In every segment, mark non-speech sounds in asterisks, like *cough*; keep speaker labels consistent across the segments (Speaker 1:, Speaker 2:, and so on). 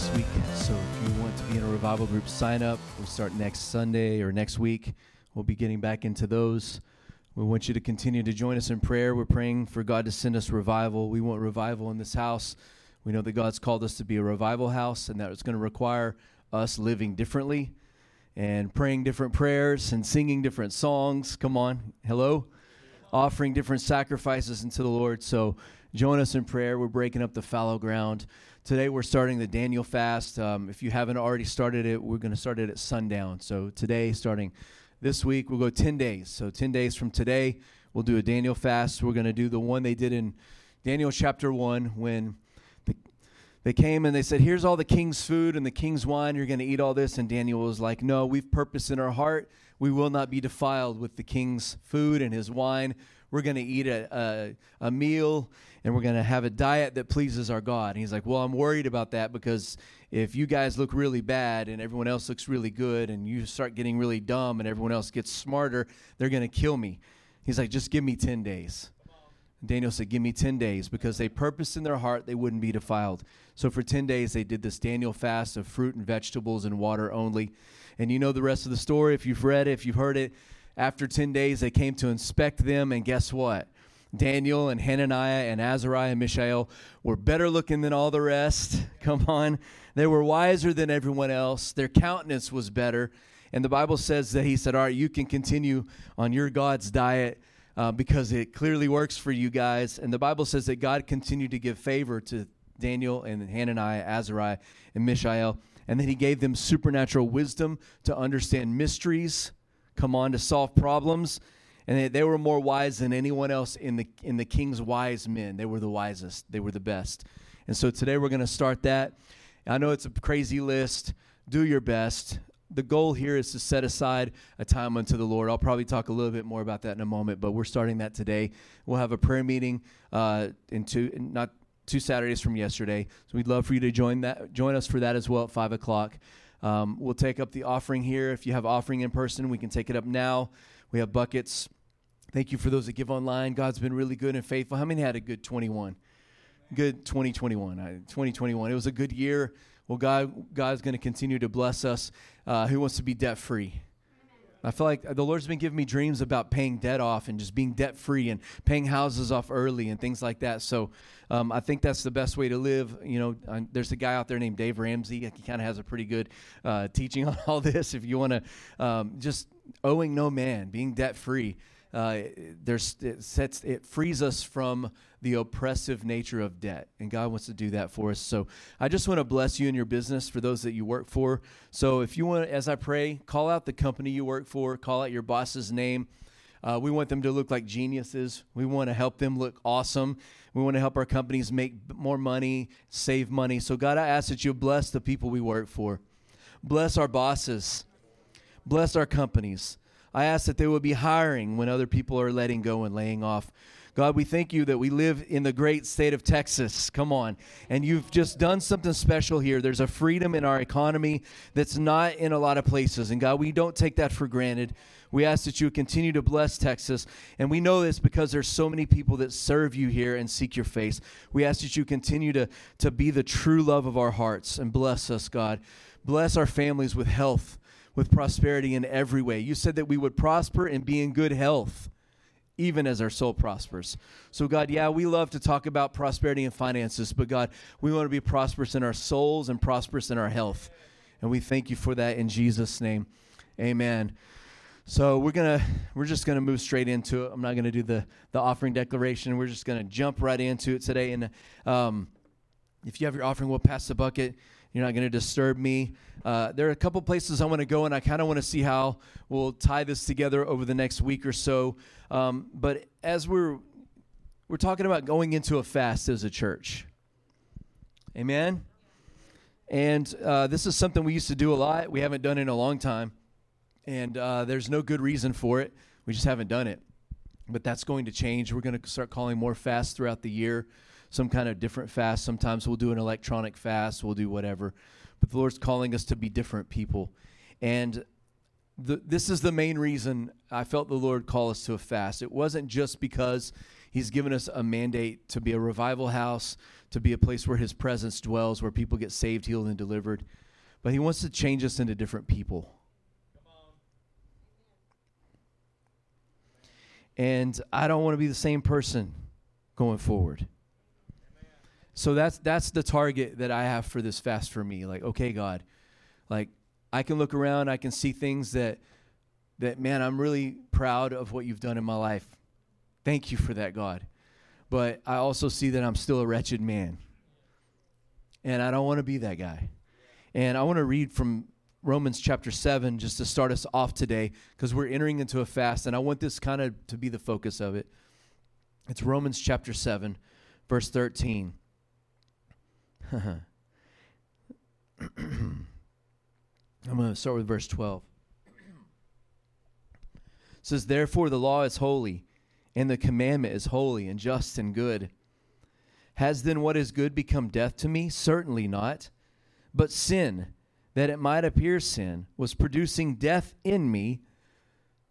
Speaker 1: next week. So if you want to be in a revival group, sign up. We'll start next Sunday or next week. We'll be getting back into those. We want you to continue to join us in prayer. We're praying for God to send us revival. We want revival in this house. We know that God's called us to be a revival house, and that it's going to require us living differently and praying different prayers and singing different songs. Come on. Hello? Offering different sacrifices unto the Lord. So join us in prayer. We're breaking up the fallow ground. Today we're starting the Daniel fast. Um, if you haven't already started it, we're going to start it at sundown. So today, starting this week, we'll go 10 days. So 10 days from today, we'll do a Daniel fast. We're going to do the one they did in Daniel chapter 1 when the, they came and they said, Here's all the king's food and the king's wine. You're going to eat all this. And Daniel was like, No, we've purpose in our heart. We will not be defiled with the king's food and his wine. We're going to eat a, a, a meal and we're going to have a diet that pleases our God. And he's like, Well, I'm worried about that because if you guys look really bad and everyone else looks really good and you start getting really dumb and everyone else gets smarter, they're going to kill me. He's like, Just give me 10 days. Daniel said, Give me 10 days because they purposed in their heart they wouldn't be defiled. So for 10 days, they did this Daniel fast of fruit and vegetables and water only. And you know the rest of the story if you've read it, if you've heard it. After 10 days, they came to inspect them, and guess what? Daniel and Hananiah and Azariah and Mishael were better looking than all the rest. *laughs* Come on. They were wiser than everyone else. Their countenance was better. And the Bible says that he said, All right, you can continue on your God's diet uh, because it clearly works for you guys. And the Bible says that God continued to give favor to Daniel and Hananiah, Azariah, and Mishael. And then he gave them supernatural wisdom to understand mysteries, come on, to solve problems and they, they, were more wise than anyone else in the in the king's wise men. They were the wisest. They were the best. And so today we're going to start that. I know it's a crazy list. Do your best. The goal here is to set aside a time unto the Lord. I'll probably talk a little bit more about that in a moment, but we're starting that today. We'll have a prayer meeting uh, in two, not two Saturdays from yesterday. So we'd love for you to join that, join us for that as well at five o'clock. Um, we'll take up the offering here. If you have offering in person, we can take it up now. We have buckets. Thank you for those that give online. God's been really good and faithful. How many had a good 21? Good 2021. 2021. It was a good year. Well, God, God's going to continue to bless us. Uh, who wants to be debt free? I feel like the Lord's been giving me dreams about paying debt off and just being debt free and paying houses off early and things like that. So um, I think that's the best way to live. You know, there's a guy out there named Dave Ramsey. He kind of has a pretty good uh, teaching *laughs* on all this. If you want to um, just owing no man, being debt free uh, there's it sets it frees us from the oppressive nature of debt and god wants to do that for us. So i just want to bless you and your business for those that you work for. So if you want as i pray call out the company you work for call out your boss's name. Uh, we want them to look like geniuses. We want to help them look awesome. We want to help our companies make more money save money. So god i ask that you bless the people we work for. Bless our bosses. Bless our companies I ask that they will be hiring when other people are letting go and laying off. God, we thank you that we live in the great state of Texas. Come on. And you've just done something special here. There's a freedom in our economy that's not in a lot of places. And God, we don't take that for granted. We ask that you continue to bless Texas. And we know this because there's so many people that serve you here and seek your face. We ask that you continue to, to be the true love of our hearts and bless us, God. Bless our families with health with prosperity in every way. You said that we would prosper and be in good health, even as our soul prospers. So, God, yeah, we love to talk about prosperity and finances, but God, we want to be prosperous in our souls and prosperous in our health. And we thank you for that in Jesus' name. Amen. So we're gonna we're just gonna move straight into it. I'm not gonna do the the offering declaration. We're just gonna jump right into it today. And um, if you have your offering, we'll pass the bucket. You're not going to disturb me. Uh, there are a couple places I want to go, and I kind of want to see how we'll tie this together over the next week or so. Um, but as we're we're talking about going into a fast as a church, Amen. And uh, this is something we used to do a lot. We haven't done it in a long time, and uh, there's no good reason for it. We just haven't done it. But that's going to change. We're going to start calling more fasts throughout the year some kind of different fast. Sometimes we'll do an electronic fast, we'll do whatever. But the Lord's calling us to be different people. And the, this is the main reason I felt the Lord call us to a fast. It wasn't just because He's given us a mandate to be a revival house, to be a place where His presence dwells, where people get saved, healed, and delivered. But He wants to change us into different people. And I don't want to be the same person going forward. So that's that's the target that I have for this fast for me. Like, okay, God, like I can look around, I can see things that that man, I'm really proud of what you've done in my life. Thank you for that, God. But I also see that I'm still a wretched man. And I don't want to be that guy. And I want to read from Romans chapter 7 just to start us off today because we're entering into a fast and I want this kind of to be the focus of it. It's Romans chapter 7, verse 13. *coughs* I'm going to start with verse 12. It says, Therefore, the law is holy, and the commandment is holy and just and good. Has then what is good become death to me? Certainly not. But sin, that it might appear sin, was producing death in me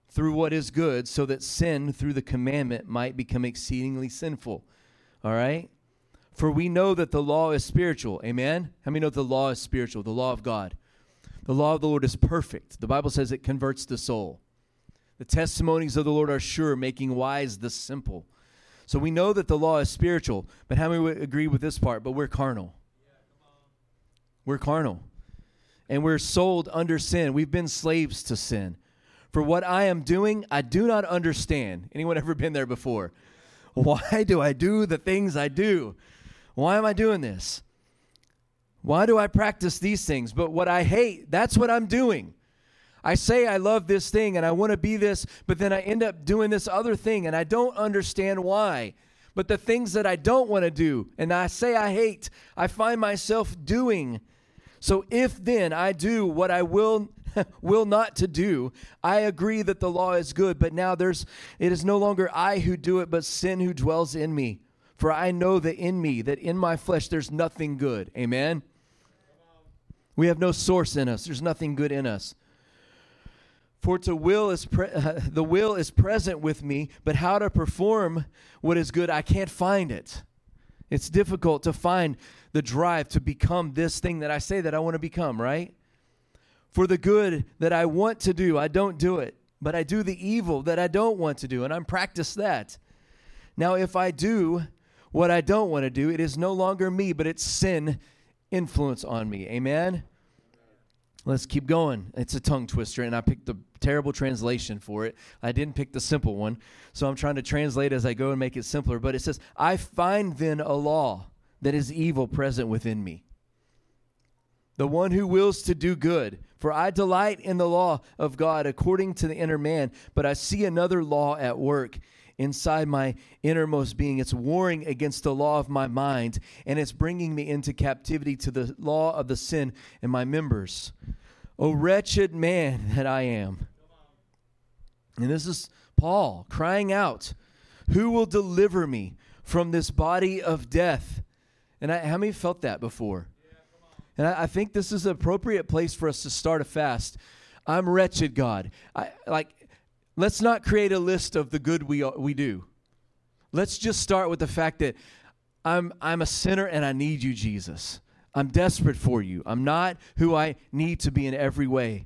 Speaker 1: through what is good, so that sin through the commandment might become exceedingly sinful. All right? For we know that the law is spiritual. Amen? How many know the law is spiritual? The law of God. The law of the Lord is perfect. The Bible says it converts the soul. The testimonies of the Lord are sure, making wise the simple. So we know that the law is spiritual, but how many would agree with this part? But we're carnal. we're carnal. And we're sold under sin. We've been slaves to sin. For what I am doing, I do not understand. Anyone ever been there before? Why do I do the things I do? Why am I doing this? Why do I practice these things? But what I hate, that's what I'm doing. I say I love this thing and I want to be this, but then I end up doing this other thing and I don't understand why. But the things that I don't want to do and I say I hate, I find myself doing. So if then I do what I will *laughs* will not to do, I agree that the law is good, but now there's it is no longer I who do it, but sin who dwells in me. For I know that in me, that in my flesh there's nothing good. Amen. We have no source in us. There's nothing good in us. For to will is pre- uh, *laughs* the will is present with me, but how to perform what is good, I can't find it. It's difficult to find the drive to become this thing that I say that I want to become, right? For the good that I want to do, I don't do it, but I do the evil that I don't want to do, and I'm practice that. Now, if I do what I don't want to do, it is no longer me, but it's sin influence on me. Amen. Let's keep going. It's a tongue twister, and I picked the terrible translation for it. I didn't pick the simple one, so I'm trying to translate as I go and make it simpler. But it says, I find then a law that is evil present within me. The one who wills to do good. For I delight in the law of God according to the inner man, but I see another law at work inside my innermost being. It's warring against the law of my mind, and it's bringing me into captivity to the law of the sin in my members. O wretched man that I am. And this is Paul crying out, Who will deliver me from this body of death? And I, how many felt that before? and I, I, think this is an appropriate place for us to start a fast. I'm wretched, God. I, like, let's not create a list of the good we, uh, we do. Let's just start with the fact that I'm, I'm a sinner and I need you, Jesus. I'm desperate for you. I'm not who I need to be in every way.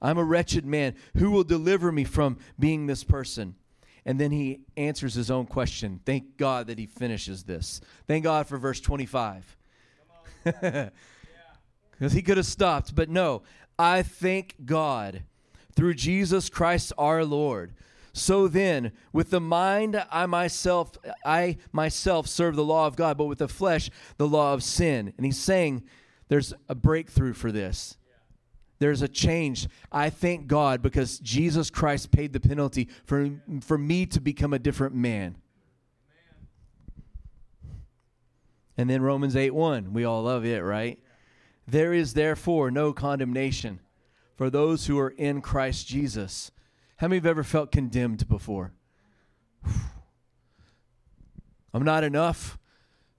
Speaker 1: I'm a wretched man. Who will deliver me from being this person? And then he answers his own question. Thank God that he finishes this. Thank God for verse 25. *laughs* Because yeah. he could have stopped, but no. I thank God through Jesus Christ our Lord so then, with the mind I myself I myself serve the law of God, but with the flesh the law of sin. And he's saying there's a breakthrough for this. There's a change. I thank God because Jesus Christ paid the penalty for, for me to become a different man. And then Romans 8 1, we all love it, right? There is therefore no condemnation for those who are in Christ Jesus. How many have ever felt condemned before? *sighs* I'm not enough.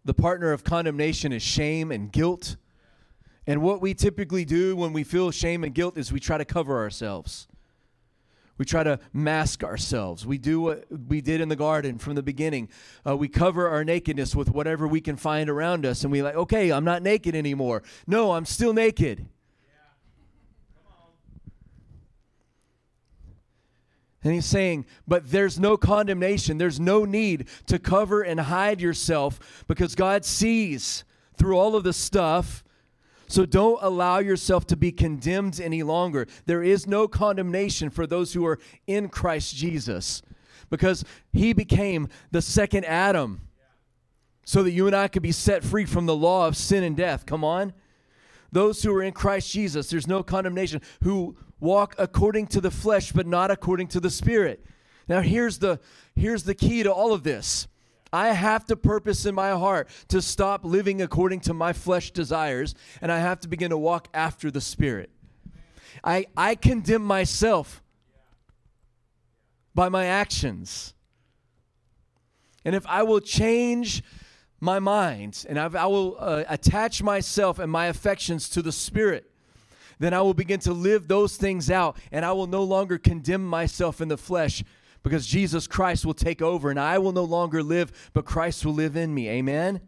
Speaker 1: The partner of condemnation is shame and guilt. And what we typically do when we feel shame and guilt is we try to cover ourselves. We try to mask ourselves. We do what we did in the garden from the beginning. Uh, we cover our nakedness with whatever we can find around us, and we like, okay, I'm not naked anymore. No, I'm still naked. And he's saying, but there's no condemnation. There's no need to cover and hide yourself because God sees through all of the stuff so don't allow yourself to be condemned any longer. There is no condemnation for those who are in Christ Jesus because he became the second Adam so that you and I could be set free from the law of sin and death. Come on. Those who are in Christ Jesus, there's no condemnation, who walk according to the flesh but not according to the spirit. Now here's the here's the key to all of this. I have to purpose in my heart to stop living according to my flesh desires, and I have to begin to walk after the Spirit. I, I condemn myself by my actions. And if I will change my mind and I've, I will uh, attach myself and my affections to the Spirit, then I will begin to live those things out and I will no longer condemn myself in the flesh because Jesus Christ will take over and I will no longer live, but Christ will live in me. Amen?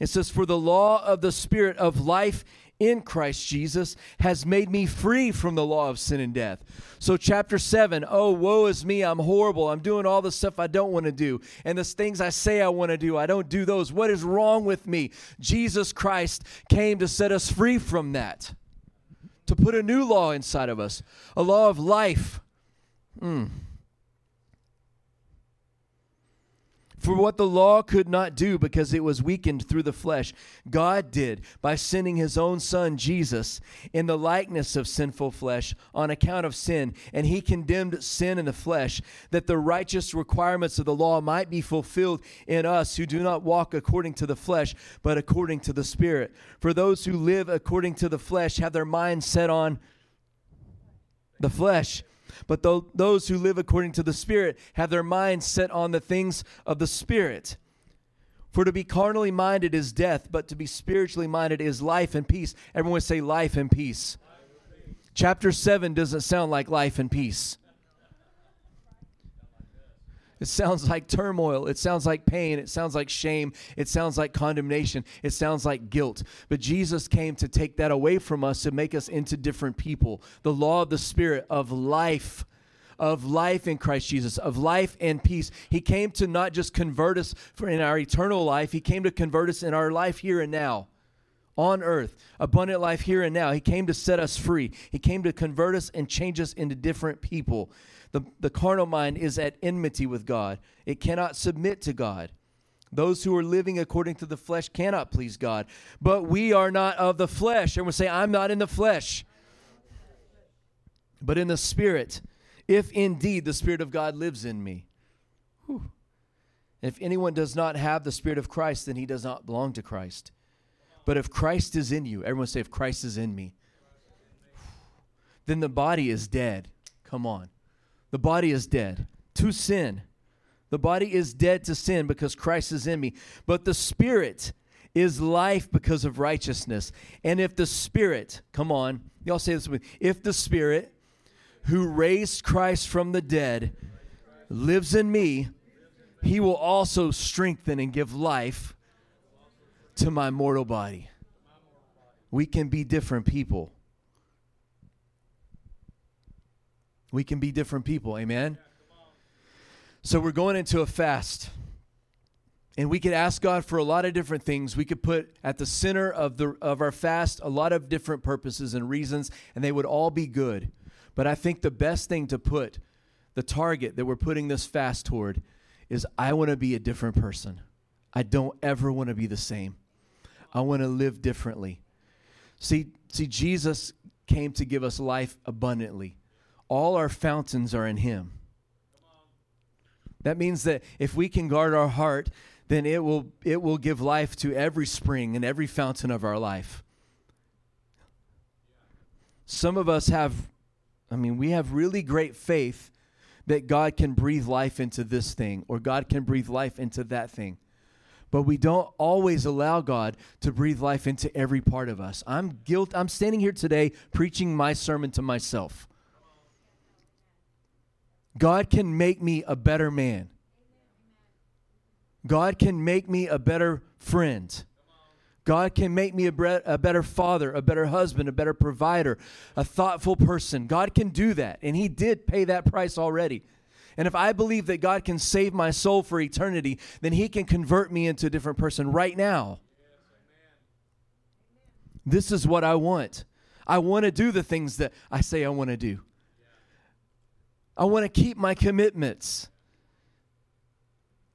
Speaker 1: It says, For the law of the Spirit of life in Christ Jesus has made me free from the law of sin and death. So, chapter 7, oh, woe is me, I'm horrible. I'm doing all the stuff I don't want to do. And the things I say I want to do, I don't do those. What is wrong with me? Jesus Christ came to set us free from that, to put a new law inside of us, a law of life. Mm. For what the law could not do because it was weakened through the flesh, God did by sending his own Son, Jesus, in the likeness of sinful flesh on account of sin. And he condemned sin in the flesh, that the righteous requirements of the law might be fulfilled in us who do not walk according to the flesh, but according to the Spirit. For those who live according to the flesh have their minds set on the flesh but those who live according to the Spirit have their minds set on the things of the Spirit. For to be carnally minded is death, but to be spiritually minded is life and peace. Everyone say life and peace. Life and peace. Chapter 7 doesn't sound like life and peace. It sounds *laughs* like turmoil. It sounds like pain. It sounds like shame. It sounds like condemnation. It sounds like guilt. But Jesus came to take that away from us to make us into different people. The law of the Spirit of life of life in Christ Jesus, of life and peace. He came to not just convert us for in our eternal life, he came to convert us in our life here and now. On earth, abundant life here and now. He came to set us free. He came to convert us and change us into different people. The, the carnal mind is at enmity with God, it cannot submit to God. Those who are living according to the flesh cannot please God. But we are not of the flesh. Everyone say, I'm not in the flesh, but in the spirit, if indeed the Spirit of God lives in me. Whew. If anyone does not have the Spirit of Christ, then he does not belong to Christ. But if Christ is in you, everyone say, if Christ is in me, then the body is dead. Come on. The body is dead to sin. The body is dead to sin because Christ is in me. But the spirit is life because of righteousness. And if the spirit, come on, y'all say this with me. If the spirit who raised Christ from the dead lives in me, he will also strengthen and give life to my mortal body. We can be different people. We can be different people. Amen. So we're going into a fast. And we could ask God for a lot of different things. We could put at the center of the of our fast a lot of different purposes and reasons, and they would all be good. But I think the best thing to put the target that we're putting this fast toward is I want to be a different person. I don't ever want to be the same. I want to live differently. See, see Jesus came to give us life abundantly all our fountains are in Him. That means that if we can guard our heart, then it will, it will give life to every spring and every fountain of our life. Some of us have, I mean, we have really great faith that God can breathe life into this thing or God can breathe life into that thing. But we don't always allow God to breathe life into every part of us. I'm guilt I'm standing here today preaching my sermon to myself. God can make me a better man. God can make me a better friend. God can make me a, bre- a better father, a better husband, a better provider, a thoughtful person. God can do that. And He did pay that price already. And if I believe that God can save my soul for eternity, then He can convert me into a different person right now. This is what I want. I want to do the things that I say I want to do. I want to keep my commitments.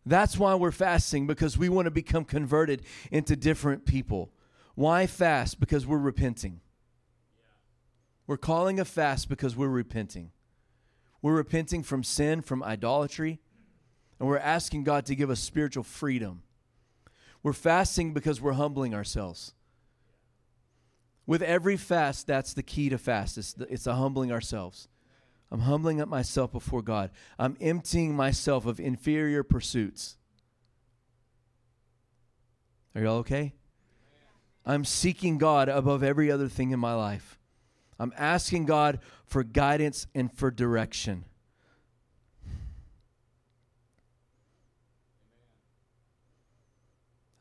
Speaker 1: That's why we're fasting, because we want to become converted into different people. Why fast? Because we're repenting. We're calling a fast because we're repenting. We're repenting from sin, from idolatry, and we're asking God to give us spiritual freedom. We're fasting because we're humbling ourselves. With every fast, that's the key to fast. It's, the, it's a humbling ourselves. I'm humbling up myself before God. I'm emptying myself of inferior pursuits. Are y'all okay? I'm seeking God above every other thing in my life. I'm asking God for guidance and for direction.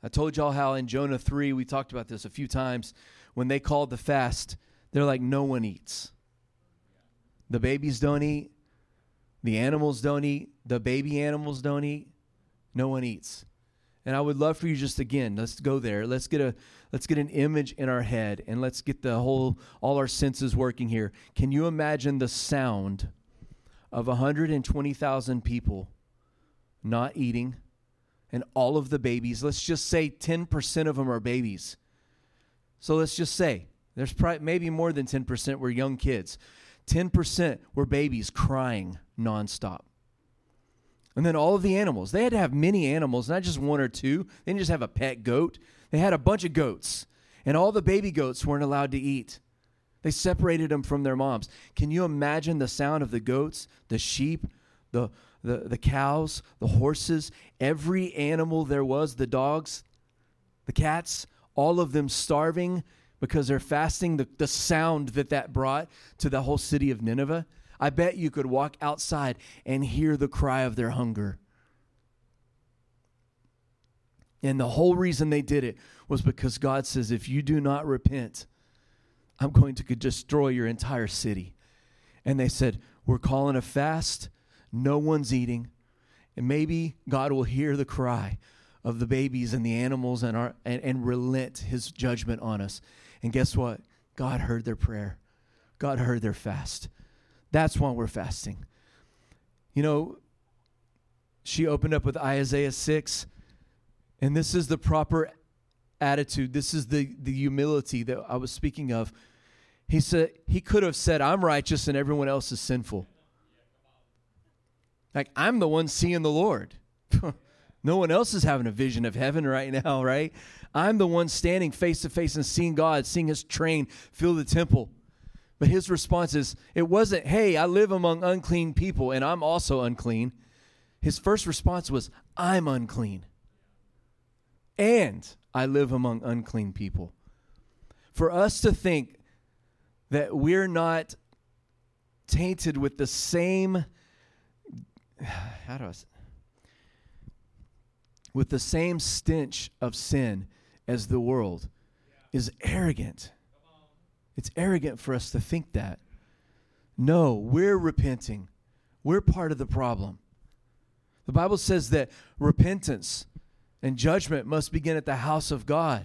Speaker 1: I told y'all how in Jonah 3, we talked about this a few times when they called the fast, they're like, no one eats. The babies don't eat. The animals don't eat. The baby animals don't eat. No one eats. And I would love for you just again, let's go there. Let's get a let's get an image in our head and let's get the whole all our senses working here. Can you imagine the sound of 120,000 people not eating and all of the babies, let's just say 10% of them are babies so let's just say there's probably maybe more than 10% were young kids. 10% were babies crying nonstop. And then all of the animals. They had to have many animals, not just one or two. They didn't just have a pet goat. They had a bunch of goats. And all the baby goats weren't allowed to eat. They separated them from their moms. Can you imagine the sound of the goats, the sheep, the, the, the cows, the horses, every animal there was, the dogs, the cats, all of them starving because they're fasting, the, the sound that that brought to the whole city of Nineveh, I bet you could walk outside and hear the cry of their hunger. And the whole reason they did it was because God says, if you do not repent, I'm going to destroy your entire city. And they said, We're calling a fast, no one's eating, and maybe God will hear the cry of the babies and the animals and, our, and, and relent his judgment on us. And guess what? God heard their prayer, God heard their fast. That's why we're fasting. You know, she opened up with Isaiah 6, and this is the proper attitude. This is the, the humility that I was speaking of. He said he could have said, I'm righteous and everyone else is sinful. Like I'm the one seeing the Lord. *laughs* No one else is having a vision of heaven right now, right? I'm the one standing face to face and seeing God, seeing his train fill the temple. But his response is, it wasn't, hey, I live among unclean people and I'm also unclean. His first response was, I'm unclean. And I live among unclean people. For us to think that we're not tainted with the same, *sighs* how do I with the same stench of sin as the world is arrogant. It's arrogant for us to think that. No, we're repenting. We're part of the problem. The Bible says that repentance and judgment must begin at the house of God.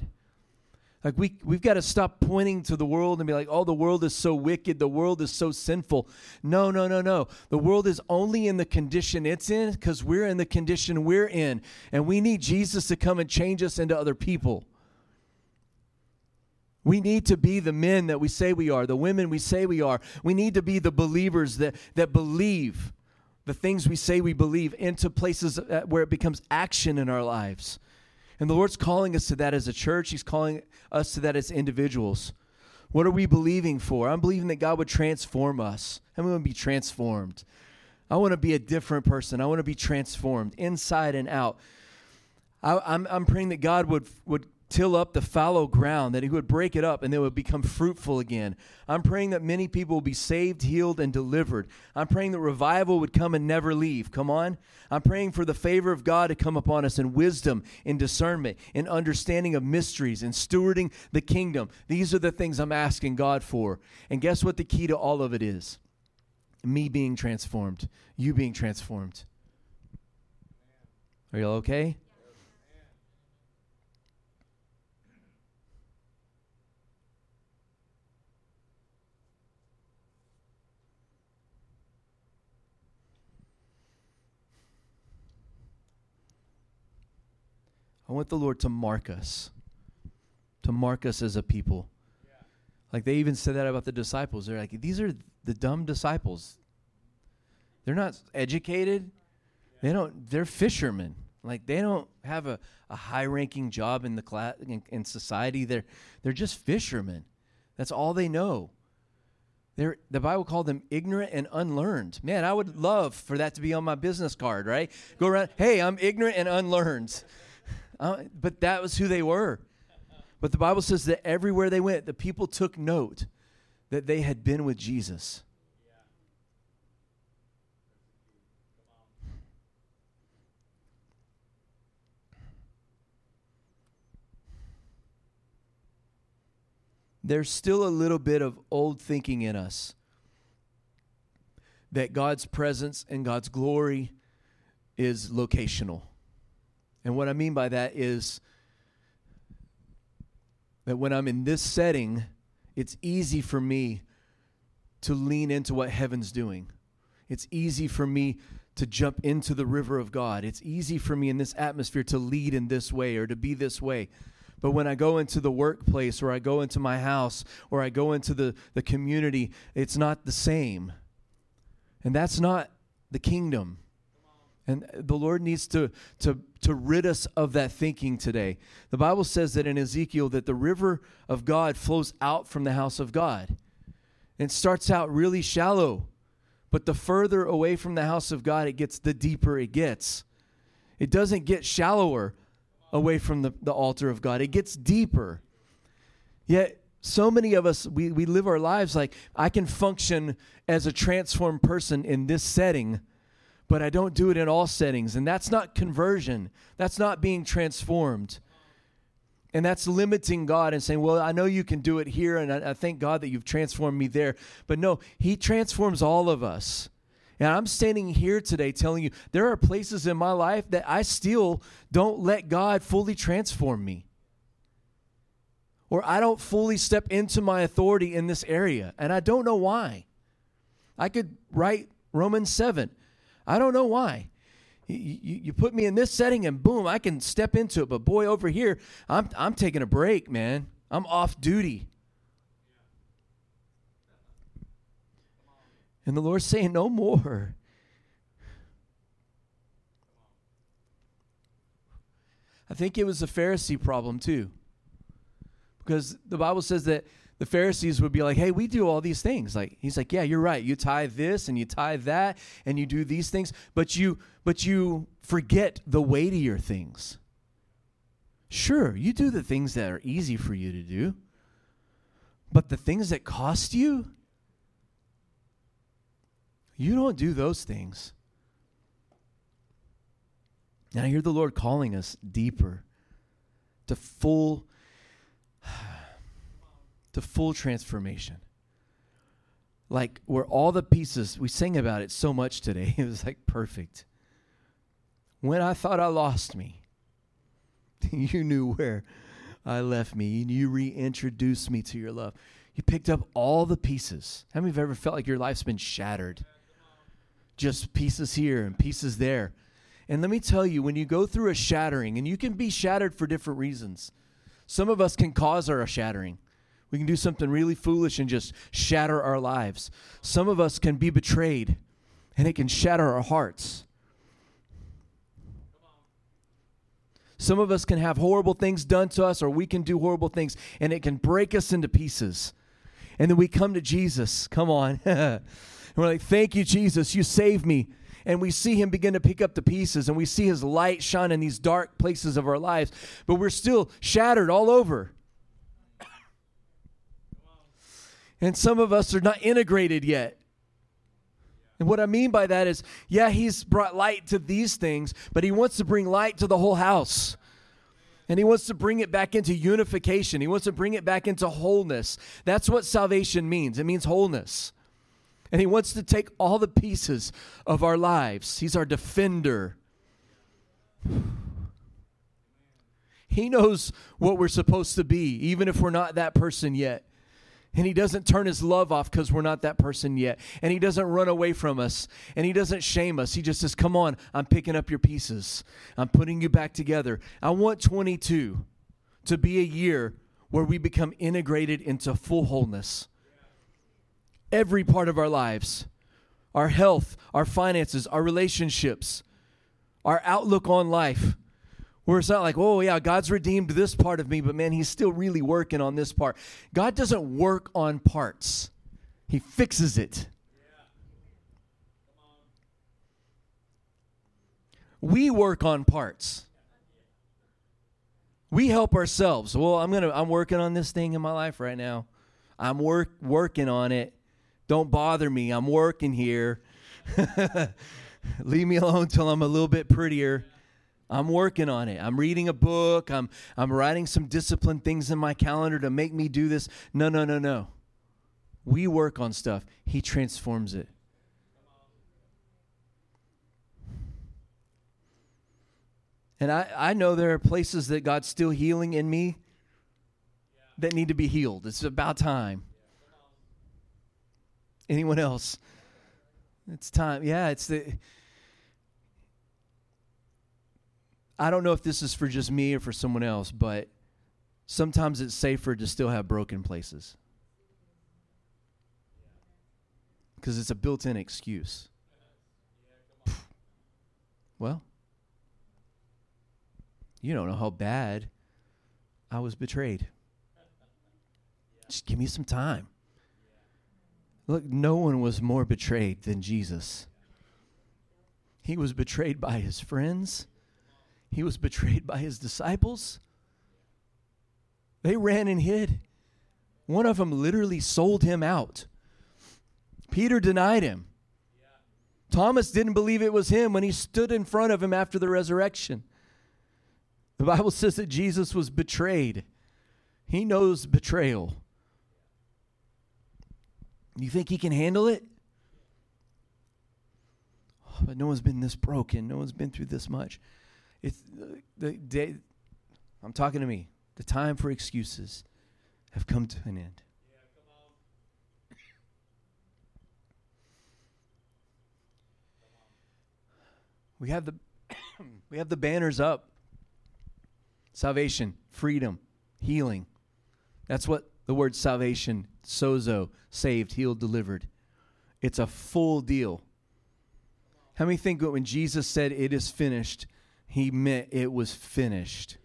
Speaker 1: Like we we've got to stop pointing to the world and be like, "Oh, the world is so wicked, the world is so sinful." No, no, no, no. The world is only in the condition it's in cuz we're in the condition we're in, and we need Jesus to come and change us into other people. We need to be the men that we say we are, the women we say we are. We need to be the believers that that believe the things we say we believe into places uh, where it becomes action in our lives. And the Lord's calling us to that as a church. He's calling us to that as individuals. What are we believing for? I'm believing that God would transform us. I'm going to be transformed. I want to be a different person. I want to be transformed inside and out. I, am I'm, I'm praying that God would, would till up the fallow ground, that He would break it up and it would become fruitful again. I'm praying that many people will be saved, healed, and delivered. I'm praying that revival would come and never leave. Come on. I'm praying for the favor of God to come upon us in wisdom, in discernment, in understanding of mysteries, in stewarding the kingdom. These are the things I'm asking God for. And guess what the key to all of it is? Me being transformed, you being transformed. Are you all okay? I want the Lord to mark us, to mark us as a people. Like they even said that about the disciples. They're like, these are the dumb disciples. They're not educated. They don't. They're fishermen. Like they don't have a, a high ranking job in the class in, in society. They're they're just fishermen. That's all they know. They're, the Bible called them ignorant and unlearned. Man, I would love for that to be on my business card, right? Go around, hey, I'm ignorant and unlearned. Uh, but that was who they were. But the Bible says that everywhere they went, the people took note that they had been with Jesus. There's still a little bit of old thinking in us that God's presence and God's glory is locational. And what I mean by that is that when I'm in this setting, it's easy for me to lean into what heaven's doing. It's easy for me to jump into the river of God. It's easy for me in this atmosphere to lead in this way or to be this way. But when I go into the workplace or I go into my house or I go into the, the community, it's not the same. And that's not the kingdom. And the Lord needs to, to, to rid us of that thinking today. The Bible says that in Ezekiel that the river of God flows out from the house of God. And starts out really shallow. But the further away from the house of God it gets, the deeper it gets. It doesn't get shallower away from the, the altar of God, it gets deeper. Yet, so many of us, we, we live our lives like I can function as a transformed person in this setting but I don't do it in all settings. And that's not conversion, that's not being transformed. And that's limiting God and saying, Well, I know you can do it here, and I, I thank God that you've transformed me there. But no, He transforms all of us. And I'm standing here today telling you there are places in my life that I still don't let God fully transform me. Or I don't fully step into my authority in this area. And I don't know why. I could write Romans 7. I don't know why. You, you, put me in this setting and boom, I can step into it. But boy, over here, I'm, I'm taking a break, man. I'm off duty. And the Lord's saying, no more. I think it was a Pharisee problem too. Because the Bible says that the Pharisees would be like, hey, we do all these things. Like he's like, yeah, you're right. You tie this and you tie that and you do these things, but you but you forget the weightier things. Sure, you do the things that are easy for you to do. But the things that cost you, you don't do those things. And I hear the Lord calling us deeper to full to full transformation. Like where all the pieces, we sang about it so much today. *laughs* It was like perfect. When I thought I lost me, *laughs* you knew where I left me and you reintroduced me to your love. You picked up all the pieces. How many of you ever felt like your life's been shattered? Just pieces here and pieces there. And let me tell you, when you go through a shattering, and you can be shattered for different reasons, some of us can cause our shattering. We can do something really foolish and just shatter our lives. Some of us can be betrayed and it can shatter our hearts. Some of us can have horrible things done to us, or we can do horrible things, and it can break us into pieces. And then we come to Jesus. Come on. *laughs* And we're like, Thank you, Jesus, you saved me. And we see him begin to pick up the pieces and we see his light shine in these dark places of our lives, but we're still shattered all over. And some of us are not integrated yet. And what I mean by that is, yeah, he's brought light to these things, but he wants to bring light to the whole house. And he wants to bring it back into unification. He wants to bring it back into wholeness. That's what salvation means it means wholeness. And he wants to take all the pieces of our lives. He's our defender. He knows what we're supposed to be, even if we're not that person yet. And he doesn't turn his love off because we're not that person yet. And he doesn't run away from us. And he doesn't shame us. He just says, Come on, I'm picking up your pieces. I'm putting you back together. I want 22 to be a year where we become integrated into full wholeness. Every part of our lives our health, our finances, our relationships, our outlook on life where it's not like, oh, yeah, God's redeemed this part of me, but man, He's still really working on this part. God doesn't work on parts, He fixes it. We work on parts. We help ourselves. Well, I'm gonna. I'm working on this thing in my life right now. I'm work working on it. Don't bother me. I'm working here. *laughs* Leave me alone till I'm a little bit prettier. I'm working on it. I'm reading a book. I'm I'm writing some disciplined things in my calendar to make me do this. No, no, no, no. We work on stuff. He transforms it. And I, I know there are places that God's still healing in me that need to be healed. It's about time. Anyone else? It's time. Yeah, it's the I don't know if this is for just me or for someone else, but sometimes it's safer to still have broken places. Because it's a built in excuse. Well, you don't know how bad I was betrayed. Just give me some time. Look, no one was more betrayed than Jesus. He was betrayed by his friends. He was betrayed by his disciples. They ran and hid. One of them literally sold him out. Peter denied him. Thomas didn't believe it was him when he stood in front of him after the resurrection. The Bible says that Jesus was betrayed. He knows betrayal. You think he can handle it? Oh, but no one's been this broken. No one's been through this much. It's the day. I'm talking to me. The time for excuses have come to an end. We have the *coughs* we have the banners up. Salvation, freedom, healing. That's what the word salvation, sozo, saved, healed, delivered. It's a full deal. How many think that when Jesus said it is finished, he meant it was finished.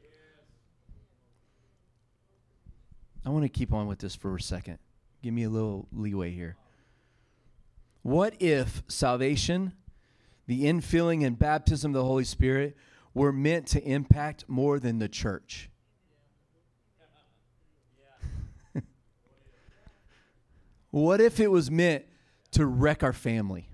Speaker 1: I want to keep on with this for a second. Give me a little leeway here. What if salvation, the infilling and baptism of the Holy Spirit were meant to impact more than the church? *laughs* what if it was meant to wreck our family?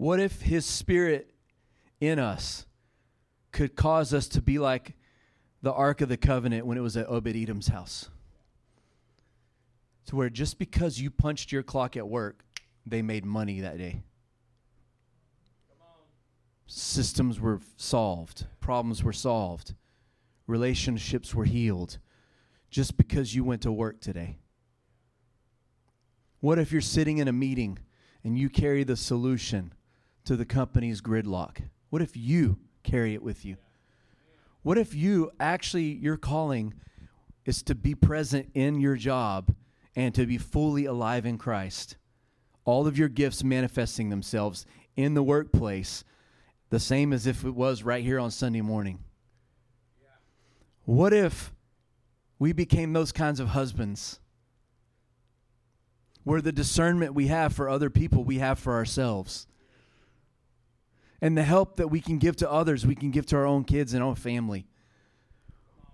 Speaker 1: What if his spirit in us could cause us to be like the Ark of the Covenant when it was at Obed Edom's house? To where just because you punched your clock at work, they made money that day. Systems were solved, problems were solved, relationships were healed just because you went to work today. What if you're sitting in a meeting and you carry the solution to the company's gridlock? What if you carry it with you? What if you actually, your calling is to be present in your job and to be fully alive in Christ? All of your gifts manifesting themselves in the workplace the same as if it was right here on Sunday morning? What if we became those kinds of husbands? Where the discernment we have for other people, we have for ourselves. And the help that we can give to others, we can give to our own kids and our family.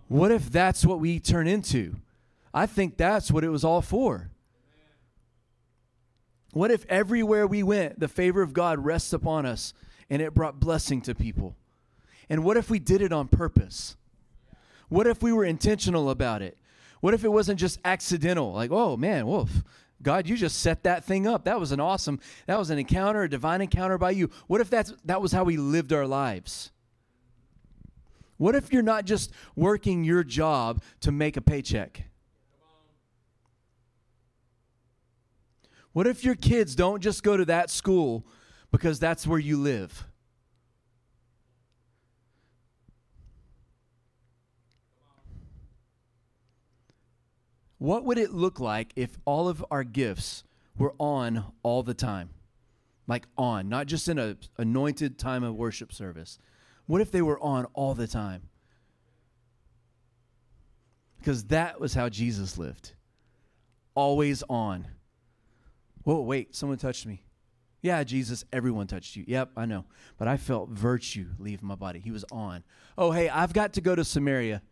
Speaker 1: What if that's what we turn into? I think that's what it was all for. What if everywhere we went, the favor of God rests upon us and it brought blessing to people? And what if we did it on purpose? What if we were intentional about it? What if it wasn't just accidental? Like, oh man, wolf, God, you just set that thing up. That was an awesome, that was an encounter, a divine encounter by you. What if that's that was how we lived our lives? What if you're not just working your job to make a paycheck? What if your kids don't just go to that school because that's where you live? What would it look like if all of our gifts were on all the time? Like on, not just in a anointed time of worship service. What if they were on all the time? Because that was how Jesus lived. Always on. Whoa, wait, someone touched me. Yeah, Jesus, everyone touched you. Yep, I know. But I felt virtue leave my body. He was on. Oh, hey, I've got to go to Samaria.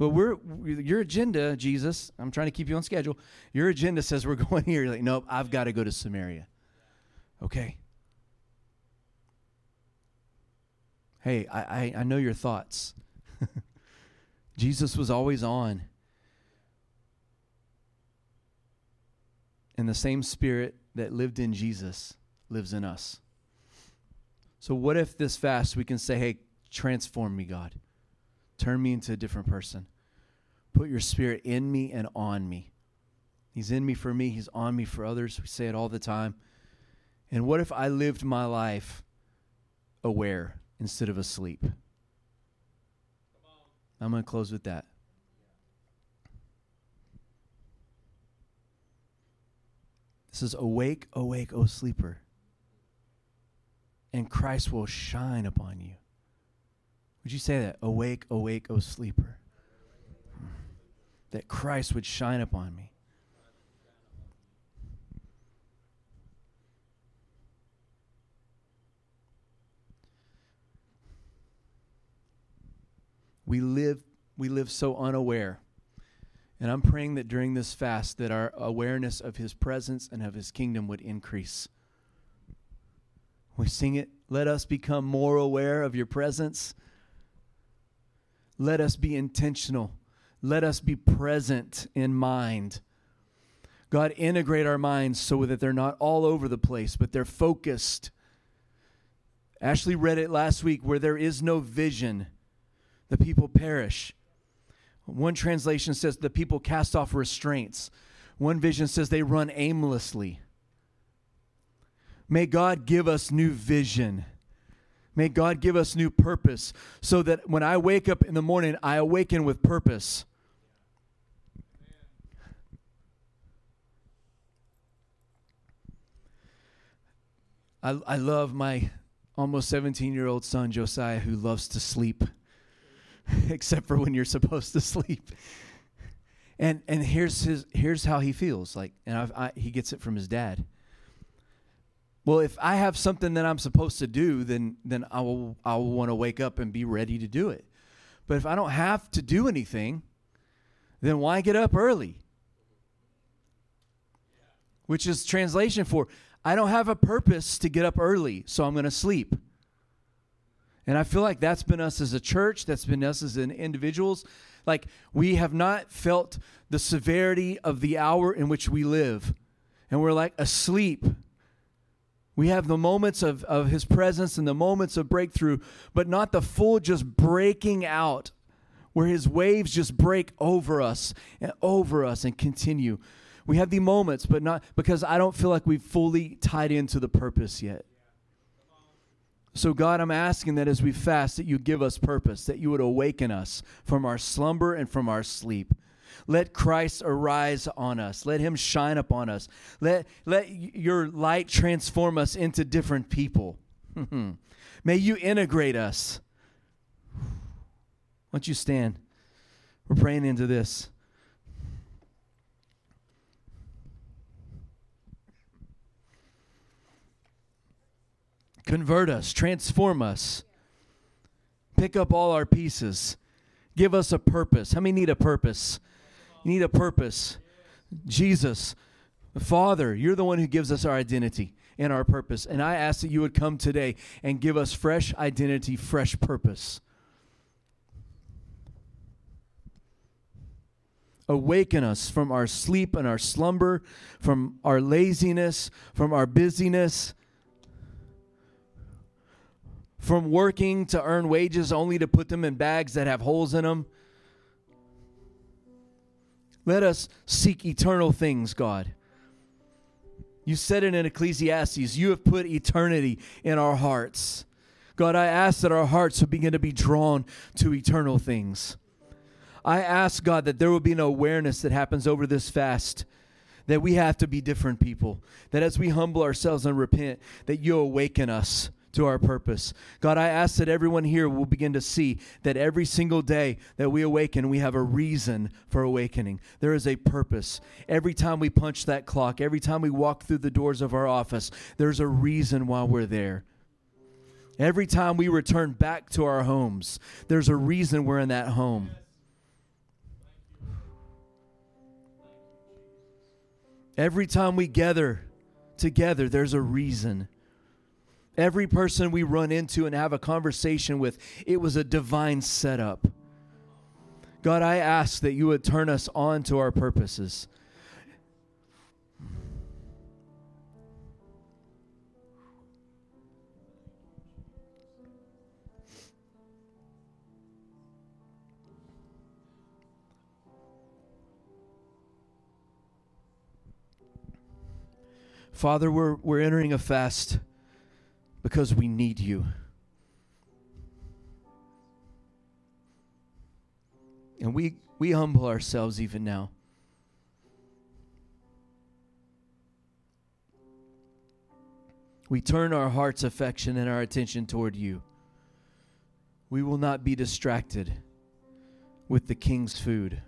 Speaker 1: Well, we're your agenda, Jesus. I'm trying to keep you on schedule. Your agenda says we're *laughs* going here. You're like, nope, I've got to go to Samaria. Okay. Hey, I, I, I know your thoughts. *laughs* Jesus was always on. And the same spirit that lived in Jesus lives in us. So, what if this fast we can say, hey, transform me, God? Turn me into a different person. Put your spirit in me and on me. He's in me for me, He's on me for others. We say it all the time. And what if I lived my life aware instead of asleep? I'm going to close with that. This is awake, awake, O sleeper, and Christ will shine upon you. Would you say that? Awake, awake, O sleeper. That Christ would shine upon me. We live we live so unaware. And I'm praying that during this fast that our awareness of his presence and of his kingdom would increase. We sing it, let us become more aware of your presence let us be intentional. Let us be present in mind. God, integrate our minds so that they're not all over the place, but they're focused. Ashley read it last week where there is no vision, the people perish. One translation says the people cast off restraints. One vision says they run aimlessly. May God give us new vision. May God give us new purpose so that when I wake up in the morning, I awaken with purpose. I, I love my almost 17 year old son, Josiah, who loves to sleep, *laughs* except for when you're supposed to sleep. And, and here's, his, here's how he feels like, and I, he gets it from his dad well, if I have something that I'm supposed to do, then then I will I will want to wake up and be ready to do it. But if I don't have to do anything, then why get up early? Which is translation for I don't have a purpose to get up early, so I'm going to sleep. And I feel like that's been us as a church, that's been us as individuals. Like we have not felt the severity of the hour in which we live. And we're like asleep we have the moments of, of his presence and the moments of breakthrough, but not the full just breaking out where his waves just break over us and over us and continue. We have the moments, but not because I don't feel like we've fully tied into the purpose yet. So, God, I'm asking that as we fast, that you give us purpose, that you would awaken us from our slumber and from our sleep. Let Christ arise on us. Let him shine upon us. Let, let your light transform us into different people. *laughs* May you integrate us. Why don't you stand? We're praying into this. Convert us, transform us, pick up all our pieces, give us a purpose. How many need a purpose? You need a purpose. Jesus, Father, you're the one who gives us our identity and our purpose. And I ask that you would come today and give us fresh identity, fresh purpose. Awaken us from our sleep and our slumber, from our laziness, from our busyness, from working to earn wages only to put them in bags that have holes in them. Let us seek eternal things, God. You said it in Ecclesiastes. You have put eternity in our hearts. God, I ask that our hearts would begin to be drawn to eternal things. I ask, God, that there will be an awareness that happens over this fast that we have to be different people. That as we humble ourselves and repent, that you awaken us to our purpose. God, I ask that everyone here will begin to see that every single day that we awaken, we have a reason for awakening. There is a purpose. Every time we punch that clock, every time we walk through the doors of our office, there's a reason why we're there. Every time we return back to our homes, there's a reason we're in that home. Every time we gather together, there's a reason. Every person we run into and have a conversation with, it was a divine setup. God, I ask that you would turn us on to our purposes. Father, we're, we're entering a fast because we need you. And we, we humble ourselves even now. We turn our heart's affection and our attention toward you. We will not be distracted with the king's food.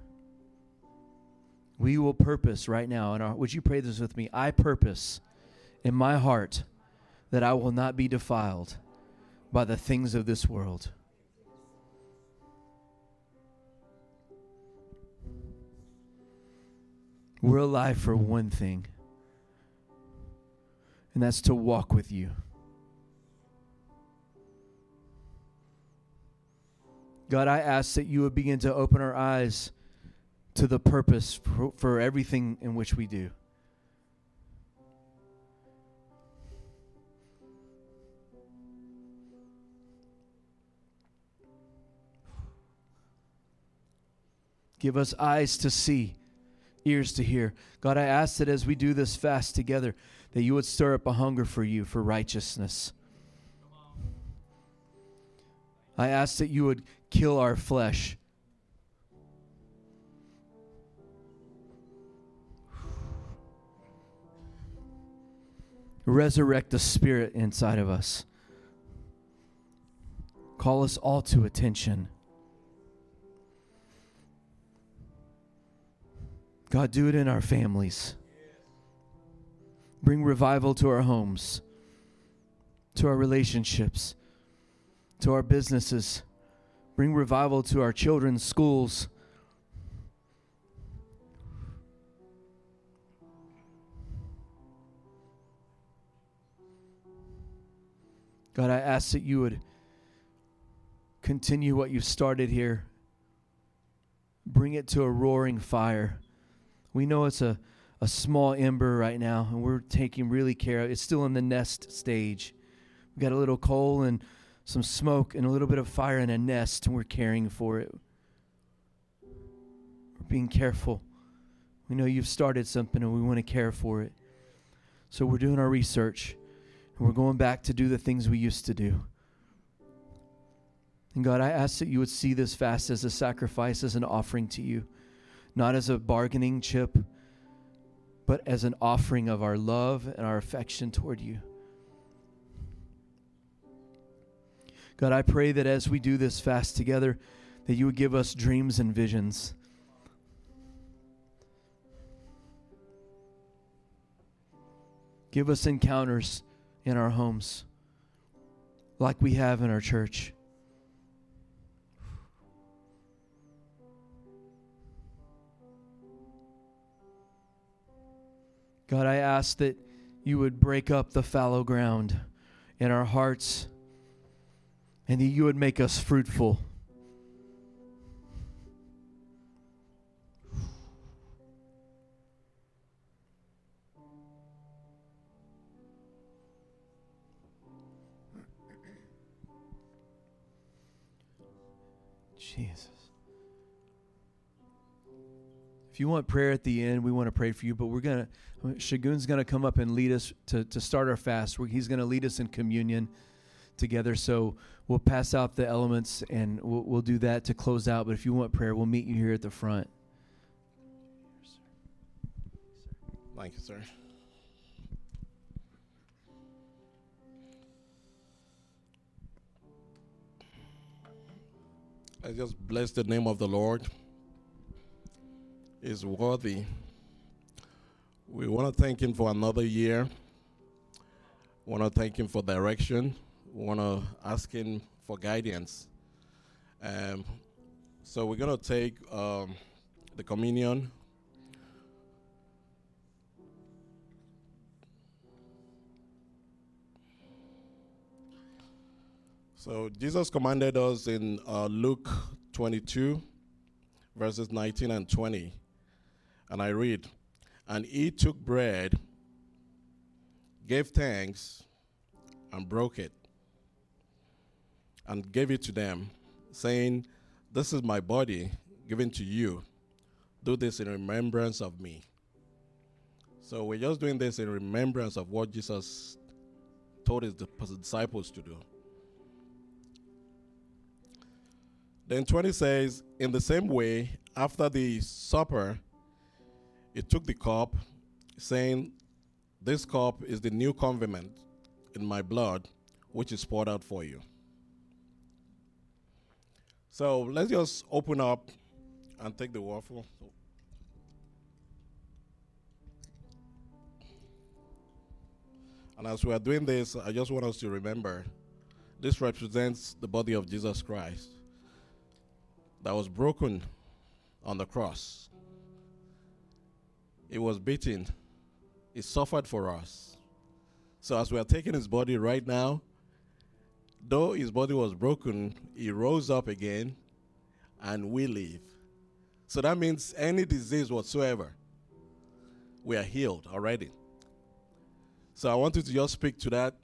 Speaker 1: We will purpose right now. And would you pray this with me? I purpose in my heart that I will not be defiled by the things of this world. We're alive for one thing, and that's to walk with you. God, I ask that you would begin to open our eyes to the purpose for, for everything in which we do. Give us eyes to see, ears to hear. God, I ask that as we do this fast together, that you would stir up a hunger for you, for righteousness. I ask that you would kill our flesh. Resurrect the spirit inside of us. Call us all to attention. God, do it in our families. Bring revival to our homes, to our relationships, to our businesses. Bring revival to our children's schools. God, I ask that you would continue what you've started here. Bring it to a roaring fire. We know it's a, a small ember right now, and we're taking really care of it. It's still in the nest stage. We've got a little coal and some smoke and a little bit of fire in a nest, and we're caring for it. We're being careful. We know you've started something, and we want to care for it. So we're doing our research, and we're going back to do the things we used to do. And God, I ask that you would see this fast as a sacrifice, as an offering to you not as a bargaining chip, but as an offering of our love and our affection toward you. God, I pray that as we do this fast together, that you would give us dreams and visions. Give us encounters in our homes like we have in our church. God, I ask that you would break up the fallow ground in our hearts and that you would make us fruitful. Jesus. If you want prayer at the end, we want to pray for you, but we're going to, Shagun's going to come up and lead us to, to start our fast. He's going to lead us in communion together. So we'll pass out the elements and we'll, we'll do that to close out. But if you want prayer, we'll meet you here at the front.
Speaker 2: Thank you, sir. I just bless the name of the Lord. Is worthy. We want to thank Him for another year. We want to thank Him for direction. We want to ask Him for guidance. Um, so we're going to take um, the communion. So Jesus commanded us in uh, Luke 22, verses 19 and 20. And I read, And he took bread, gave thanks, and broke it, and gave it to them, saying, This is my body given to you. Do this in remembrance of me. So we're just doing this in remembrance of what Jesus told his disciples to do. Then 20 says, In the same way, after the supper, he took the cup, saying, This cup is the new covenant in my blood, which is poured out for you. So let's just open up and take the waffle. And as we are doing this, I just want us to remember this represents the body of Jesus Christ that was broken on the cross. He was beaten. He suffered for us. So, as we are taking his body right now, though his body was broken, he rose up again and we live. So, that means any disease whatsoever, we are healed already. So, I want you to just speak to that.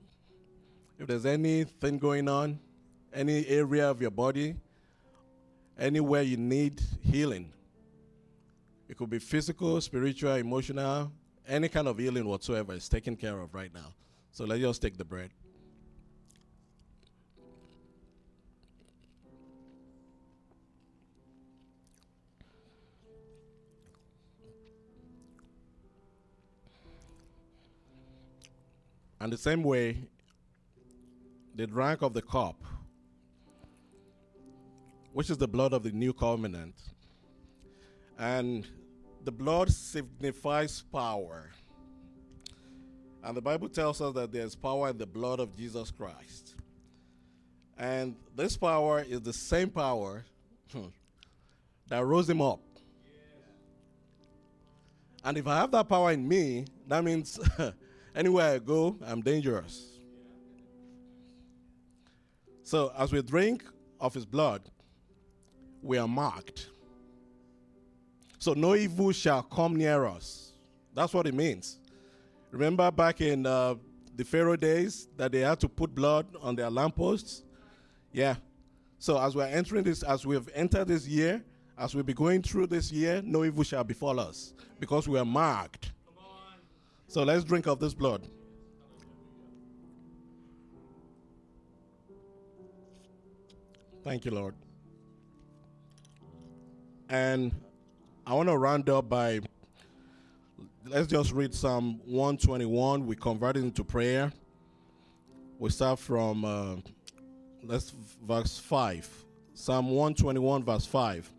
Speaker 2: If there's anything going on, any area of your body anywhere you need healing. It could be physical, spiritual, emotional, any kind of healing whatsoever is taken care of right now. So let's just take the bread. And the same way, they drank of the cup which is the blood of the new covenant. And the blood signifies power. And the Bible tells us that there's power in the blood of Jesus Christ. And this power is the same power hmm, that rose him up. And if I have that power in me, that means *laughs* anywhere I go, I'm dangerous. So as we drink of his blood, we are marked. So no evil shall come near us. That's what it means. Remember back in uh, the Pharaoh days that they had to put blood on their lampposts? Yeah. So as we're entering this, as we've entered this year, as we'll be going through this year, no evil shall befall us because we are marked. So let's drink of this blood. Thank you, Lord. And I want to round up by let's just read Psalm 121. We convert it into prayer. We start from uh, let's verse 5. Psalm 121, verse 5.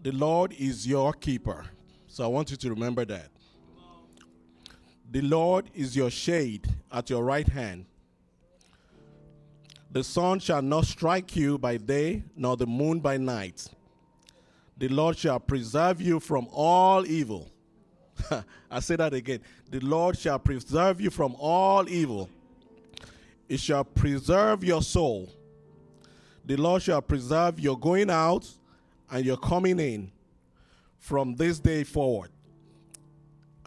Speaker 2: The Lord is your keeper. So I want you to remember that. The Lord is your shade at your right hand. The sun shall not strike you by day, nor the moon by night. The Lord shall preserve you from all evil. *laughs* I say that again. The Lord shall preserve you from all evil. It shall preserve your soul. The Lord shall preserve your going out and your coming in from this day forward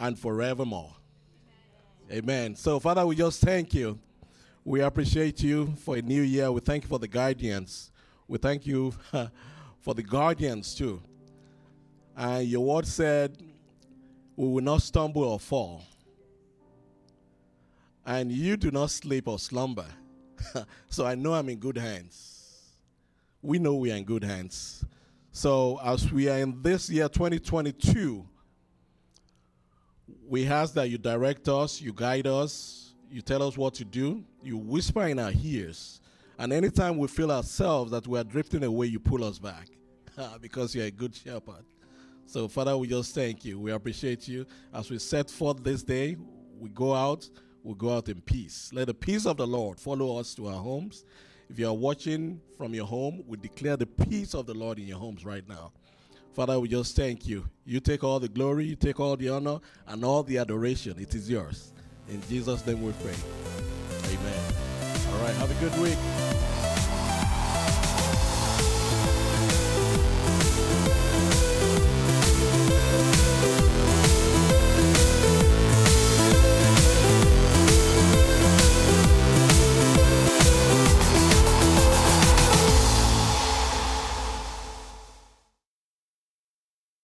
Speaker 2: and forevermore. Amen. So, Father, we just thank you. We appreciate you for a new year. We thank you for the guidance. We thank you *laughs* for the guardians too. And your word said, we will not stumble or fall. And you do not sleep or slumber. *laughs* so I know I'm in good hands. We know we are in good hands. So as we are in this year 2022, we ask that you direct us, you guide us, you tell us what to do, you whisper in our ears. And anytime we feel ourselves that we are drifting away, you pull us back *laughs* because you're a good shepherd. So, Father, we just thank you. We appreciate you. As we set forth this day, we go out, we go out in peace. Let the peace of the Lord follow us to our homes. If you are watching from your home, we declare the peace of the Lord in your homes right now. Father, we just thank you. You take all the glory, you take all the honor, and all the adoration. It is yours. In Jesus' name we pray. Amen. All right, have a good week.